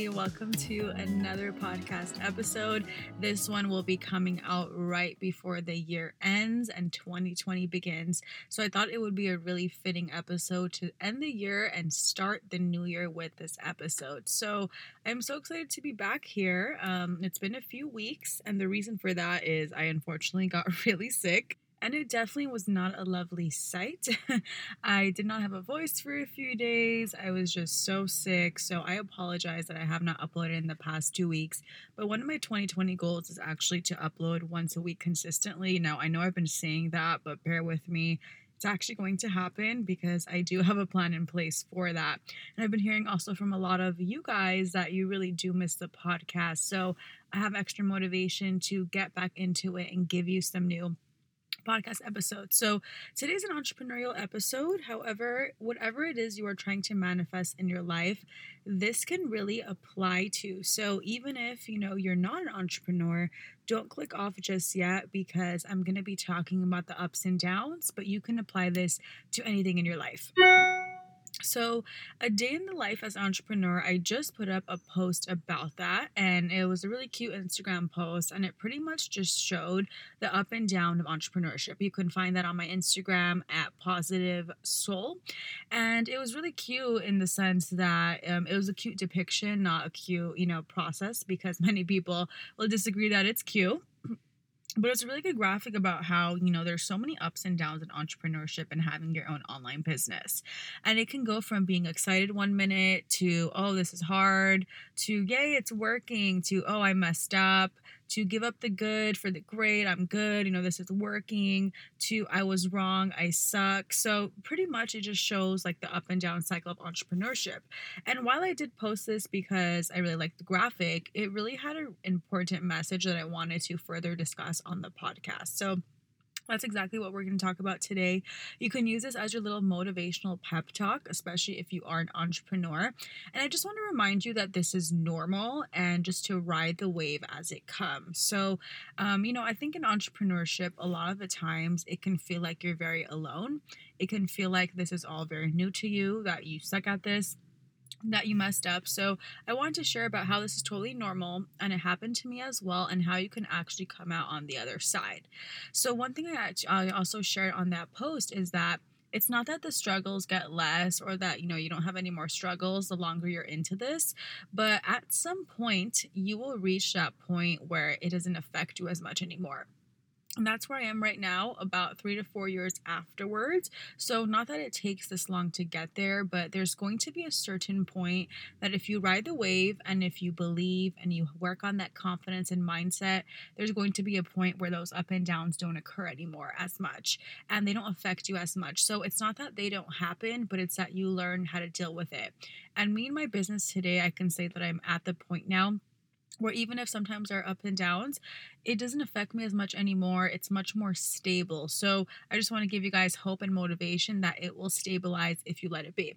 Family. Welcome to another podcast episode. This one will be coming out right before the year ends and 2020 begins. So I thought it would be a really fitting episode to end the year and start the new year with this episode. So I'm so excited to be back here. Um, it's been a few weeks, and the reason for that is I unfortunately got really sick and it definitely was not a lovely sight. I did not have a voice for a few days. I was just so sick. So I apologize that I have not uploaded in the past two weeks. But one of my 2020 goals is actually to upload once a week consistently. Now, I know I've been saying that, but bear with me. It's actually going to happen because I do have a plan in place for that. And I've been hearing also from a lot of you guys that you really do miss the podcast. So I have extra motivation to get back into it and give you some new podcast episode. So today's an entrepreneurial episode. However, whatever it is you are trying to manifest in your life, this can really apply to. So even if, you know, you're not an entrepreneur, don't click off just yet because I'm going to be talking about the ups and downs, but you can apply this to anything in your life. So, a day in the life as an entrepreneur, I just put up a post about that, and it was a really cute Instagram post, and it pretty much just showed the up and down of entrepreneurship. You can find that on my Instagram at Positive Soul, and it was really cute in the sense that um, it was a cute depiction, not a cute, you know, process, because many people will disagree that it's cute but it's a really good graphic about how you know there's so many ups and downs in entrepreneurship and having your own online business. And it can go from being excited one minute to oh this is hard to yay it's working to oh i messed up to give up the good for the great, I'm good, you know, this is working, to I was wrong, I suck. So pretty much it just shows like the up and down cycle of entrepreneurship. And while I did post this because I really liked the graphic, it really had an important message that I wanted to further discuss on the podcast. So that's exactly what we're going to talk about today. You can use this as your little motivational pep talk, especially if you are an entrepreneur. And I just want to remind you that this is normal and just to ride the wave as it comes. So, um, you know, I think in entrepreneurship, a lot of the times it can feel like you're very alone. It can feel like this is all very new to you, that you suck at this that you messed up. So, I wanted to share about how this is totally normal and it happened to me as well, and how you can actually come out on the other side. So, one thing I, I also shared on that post is that it's not that the struggles get less or that you know you don't have any more struggles the longer you're into this but at some point you will reach that point where it doesn't affect you as much anymore and that's where I am right now, about three to four years afterwards. So, not that it takes this long to get there, but there's going to be a certain point that if you ride the wave and if you believe and you work on that confidence and mindset, there's going to be a point where those up and downs don't occur anymore as much and they don't affect you as much. So, it's not that they don't happen, but it's that you learn how to deal with it. And me and my business today, I can say that I'm at the point now where even if sometimes there are up and downs, it doesn't affect me as much anymore. It's much more stable. So I just want to give you guys hope and motivation that it will stabilize if you let it be.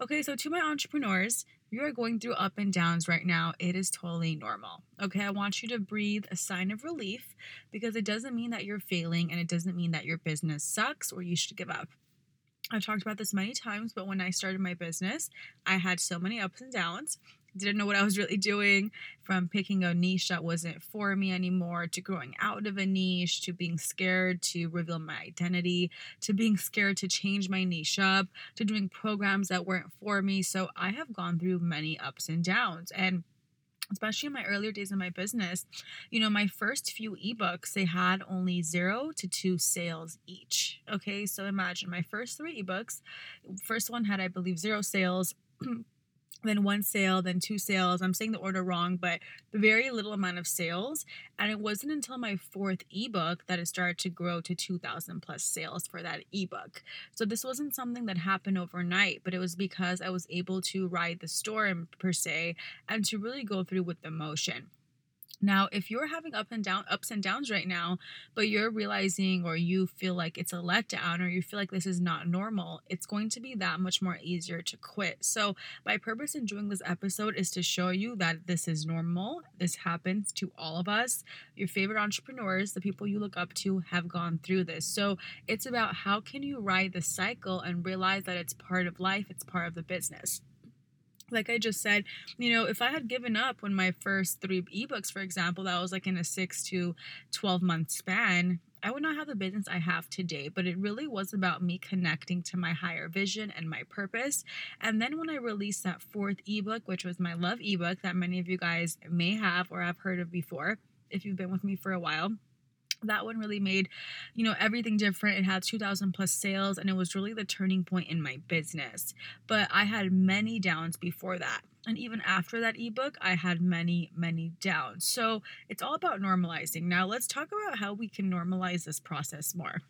Okay, so to my entrepreneurs, you are going through up and downs right now. It is totally normal. Okay, I want you to breathe a sign of relief because it doesn't mean that you're failing and it doesn't mean that your business sucks or you should give up. I've talked about this many times, but when I started my business, I had so many ups and downs didn't know what I was really doing from picking a niche that wasn't for me anymore to growing out of a niche to being scared to reveal my identity to being scared to change my niche up to doing programs that weren't for me. So I have gone through many ups and downs and especially in my earlier days in my business, you know, my first few ebooks, they had only zero to two sales each. Okay, so imagine my first three ebooks, first one had, I believe, zero sales. then one sale, then two sales. I'm saying the order wrong, but very little amount of sales. And it wasn't until my fourth ebook that it started to grow to 2,000 plus sales for that ebook. So this wasn't something that happened overnight, but it was because I was able to ride the storm per se and to really go through with the motion. Now, if you're having up and down ups and downs right now, but you're realizing or you feel like it's a letdown or you feel like this is not normal, it's going to be that much more easier to quit. So, my purpose in doing this episode is to show you that this is normal. This happens to all of us. Your favorite entrepreneurs, the people you look up to, have gone through this. So, it's about how can you ride the cycle and realize that it's part of life, it's part of the business like I just said, you know, if I had given up when my first three ebooks, for example, that was like in a six to 12 month span, I would not have the business I have today. But it really was about me connecting to my higher vision and my purpose. And then when I released that fourth ebook, which was my love ebook that many of you guys may have or have heard of before, if you've been with me for a while that one really made you know everything different. It had 2000 plus sales and it was really the turning point in my business. But i had many downs before that. And even after that ebook i had many many downs. So it's all about normalizing. Now let's talk about how we can normalize this process more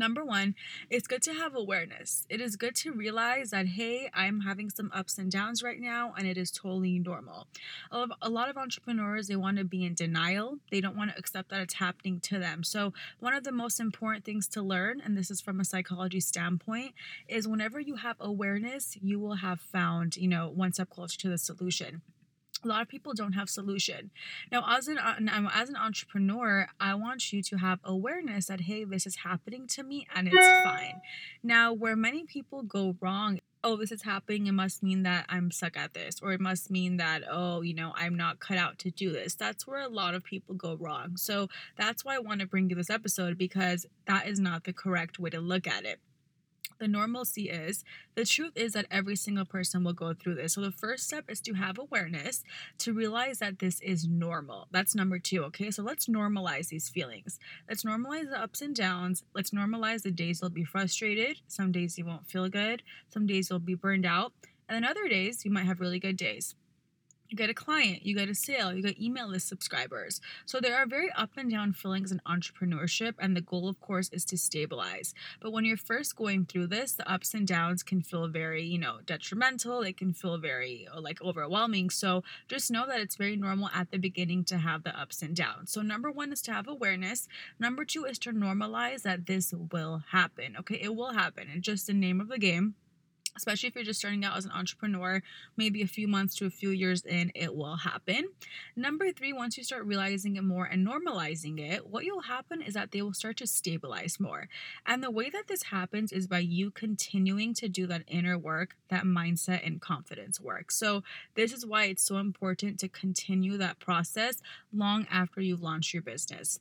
Number one, it's good to have awareness. It is good to realize that, hey, I'm having some ups and downs right now, and it is totally normal. A lot of entrepreneurs, they want to be in denial. They don't want to accept that it's happening to them. So, one of the most important things to learn, and this is from a psychology standpoint, is whenever you have awareness, you will have found, you know, one step closer to the solution a lot of people don't have solution. Now as an as an entrepreneur i want you to have awareness that hey this is happening to me and it's fine. Now where many people go wrong oh this is happening it must mean that i'm stuck at this or it must mean that oh you know i'm not cut out to do this. That's where a lot of people go wrong. So that's why i want to bring you this episode because that is not the correct way to look at it the normalcy is the truth is that every single person will go through this. So the first step is to have awareness, to realize that this is normal. That's number two. Okay, so let's normalize these feelings. Let's normalize the ups and downs. Let's normalize the days you'll be frustrated. Some days you won't feel good. Some days you'll be burned out. And then other days you might have really good days you get a client, you get a sale, you get email list subscribers. So there are very up and down feelings in entrepreneurship, and the goal, of course, is to stabilize. But when you're first going through this, the ups and downs can feel very, you know, detrimental. It can feel very like overwhelming. So just know that it's very normal at the beginning to have the ups and downs. So number one is to have awareness. Number two is to normalize that this will happen. Okay, it will happen. It's just the name of the game especially if you're just starting out as an entrepreneur, maybe a few months to a few years in, it will happen. Number three, once you start realizing it more and normalizing it, what will happen is that they will start to stabilize more. And the way that this happens is by you continuing to do that inner work, that mindset and confidence work. So, this is why it's so important to continue that process long after you've launched your business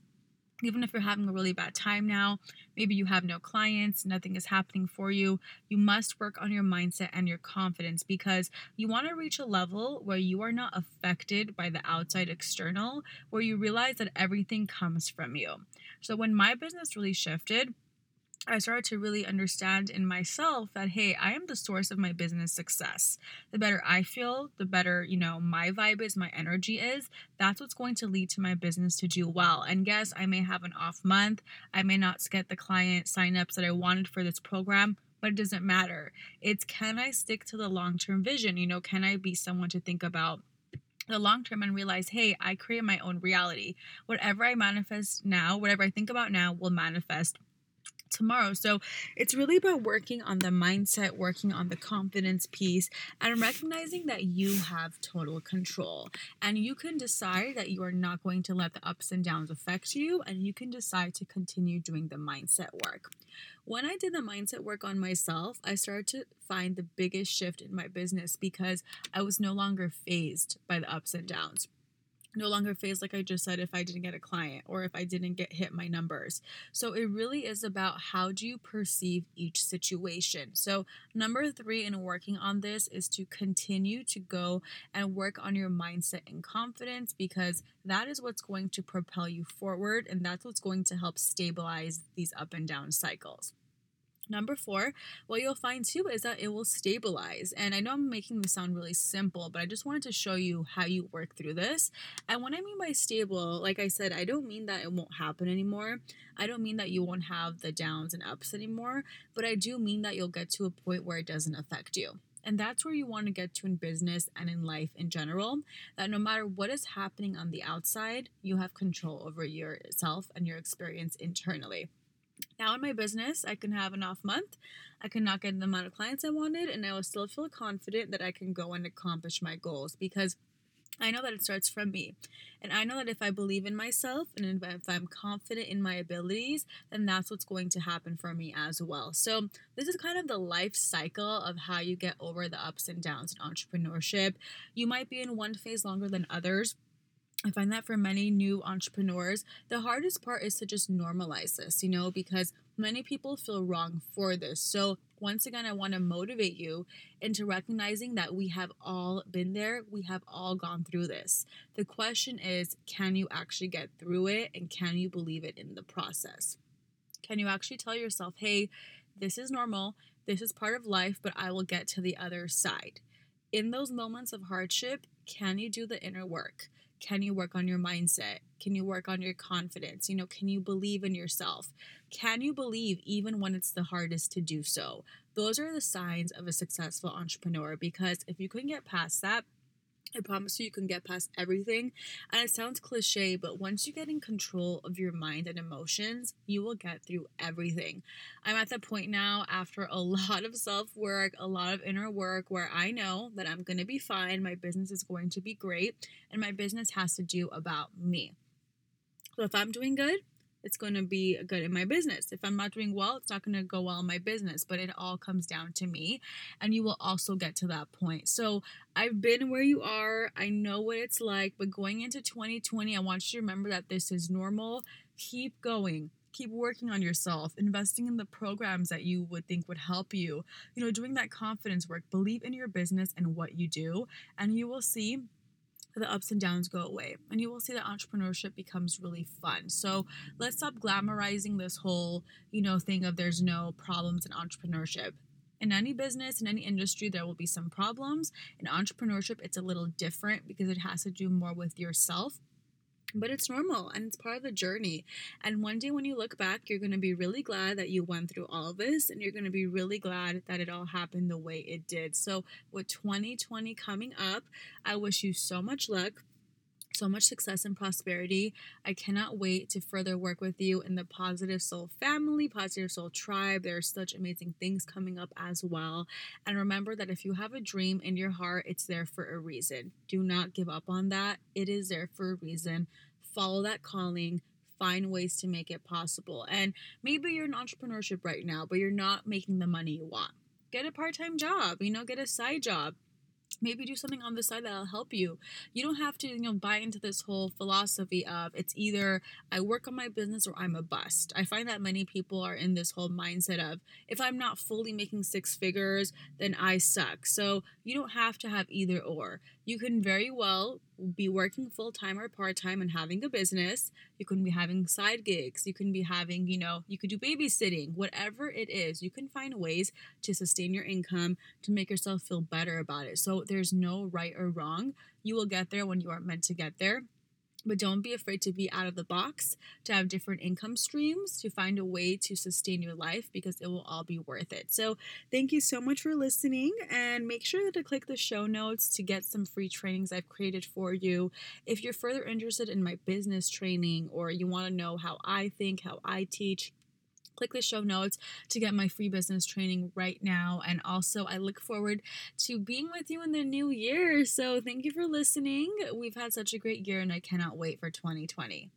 even if you're having a really bad time now, maybe you have no clients, nothing is happening for you, you must work on your mindset and your confidence because you want to reach a level where you are not affected by the outside external, where you realize that everything comes from you. So when my business really shifted, I started to really understand in myself that, hey, I am the source of my business success. The better I feel, the better, you know, my vibe is, my energy is, that's what's going to lead to my business to do well. And yes, I may have an off month. I may not get the client signups that I wanted for this program, but it doesn't matter. It's can I stick to the long term vision? You know, can I be someone to think about the long term and realize, hey, I create my own reality. Whatever I manifest now, whatever I think about now will manifest tomorrow. So it's really about working on the mindset, working on the confidence piece, and recognizing that you have total control. And you can decide that you are not going to let the ups and downs affect you, and you can decide to continue doing the mindset work. When I did the mindset work on myself, I started to find the biggest shift in my business because I was no longer phased by the ups and downs no longer phase like I just said if I didn't get a client or if I didn't get hit my numbers. So it really is about how do you perceive each situation. So number 3 in working on this is to continue to go and work on your mindset and confidence because that is what's going to propel you forward and that's what's going to help stabilize these up and down cycles. Number four, what you'll find too is that it will stabilize. And I know I'm making this sound really simple, but I just wanted to show you how you work through this. And what I mean by stable, like I said, I don't mean that it won't happen anymore. I don't mean that you won't have the downs and ups anymore, but I do mean that you'll get to a point where it doesn't affect you. And that's where you want to get to in business and in life in general. That no matter what is happening on the outside, you have control over yourself and your experience internally. Now in my business, I can have an off month. I can not get the amount of clients I wanted, and I will still feel confident that I can go and accomplish my goals because I know that it starts from me. And I know that if I believe in myself and if I'm confident in my abilities, then that's what's going to happen for me as well. So, this is kind of the life cycle of how you get over the ups and downs in entrepreneurship. You might be in one phase longer than others I find that for many new entrepreneurs, the hardest part is to just normalize this, you know, because many people feel wrong for this. So, once again, I want to motivate you into recognizing that we have all been there, we have all gone through this. The question is can you actually get through it and can you believe it in the process? Can you actually tell yourself, hey, this is normal, this is part of life, but I will get to the other side? In those moments of hardship, can you do the inner work? Can you work on your mindset? Can you work on your confidence? You know, can you believe in yourself? Can you believe even when it's the hardest to do so? Those are the signs of a successful entrepreneur because if you can get past that, I promise you, you can get past everything. And it sounds cliche, but once you get in control of your mind and emotions, you will get through everything. I'm at the point now, after a lot of self work, a lot of inner work, where I know that I'm going to be fine, my business is going to be great, and my business has to do about me. So if I'm doing good, it's going to be good in my business. If I'm not doing well, it's not going to go well in my business, but it all comes down to me. And you will also get to that point. So I've been where you are. I know what it's like, but going into 2020, I want you to remember that this is normal. Keep going. Keep working on yourself, investing in the programs that you would think would help you, you know, doing that confidence work. Believe in your business and what you do, and you will see the ups and downs go away and you will see that entrepreneurship becomes really fun. So let's stop glamorizing this whole you know thing of there's no problems in entrepreneurship. In any business in any industry there will be some problems. In entrepreneurship it's a little different because it has to do more with yourself but it's normal and it's part of the journey. And one day when you look back, you're going to be really glad that you went through all of this and you're going to be really glad that it all happened the way it did. So, with 2020 coming up, I wish you so much luck. So much success and prosperity. I cannot wait to further work with you in the Positive Soul family, Positive Soul tribe. There are such amazing things coming up as well. And remember that if you have a dream in your heart, it's there for a reason. Do not give up on that. It is there for a reason follow that calling, find ways to make it possible. And maybe you're in entrepreneurship right now, but you're not making the money you want. Get a part time job, you know, get a side job maybe do something on the side that'll help you. You don't have to you know buy into this whole philosophy of it's either i work on my business or i'm a bust. I find that many people are in this whole mindset of if i'm not fully making six figures then i suck. So you don't have to have either or. You can very well be working full time or part time and having a business. You can be having side gigs. You can be having, you know, you could do babysitting, whatever it is. You can find ways to sustain your income to make yourself feel better about it. So there's no right or wrong. You will get there when you are meant to get there. But don't be afraid to be out of the box, to have different income streams, to find a way to sustain your life because it will all be worth it. So, thank you so much for listening and make sure to click the show notes to get some free trainings I've created for you. If you're further interested in my business training or you want to know how I think, how I teach, click the show notes to get my free business training right now. And also, I look forward to being with you in the new year. So, thank you for listening. We've had such a great year, and I cannot wait for 2020.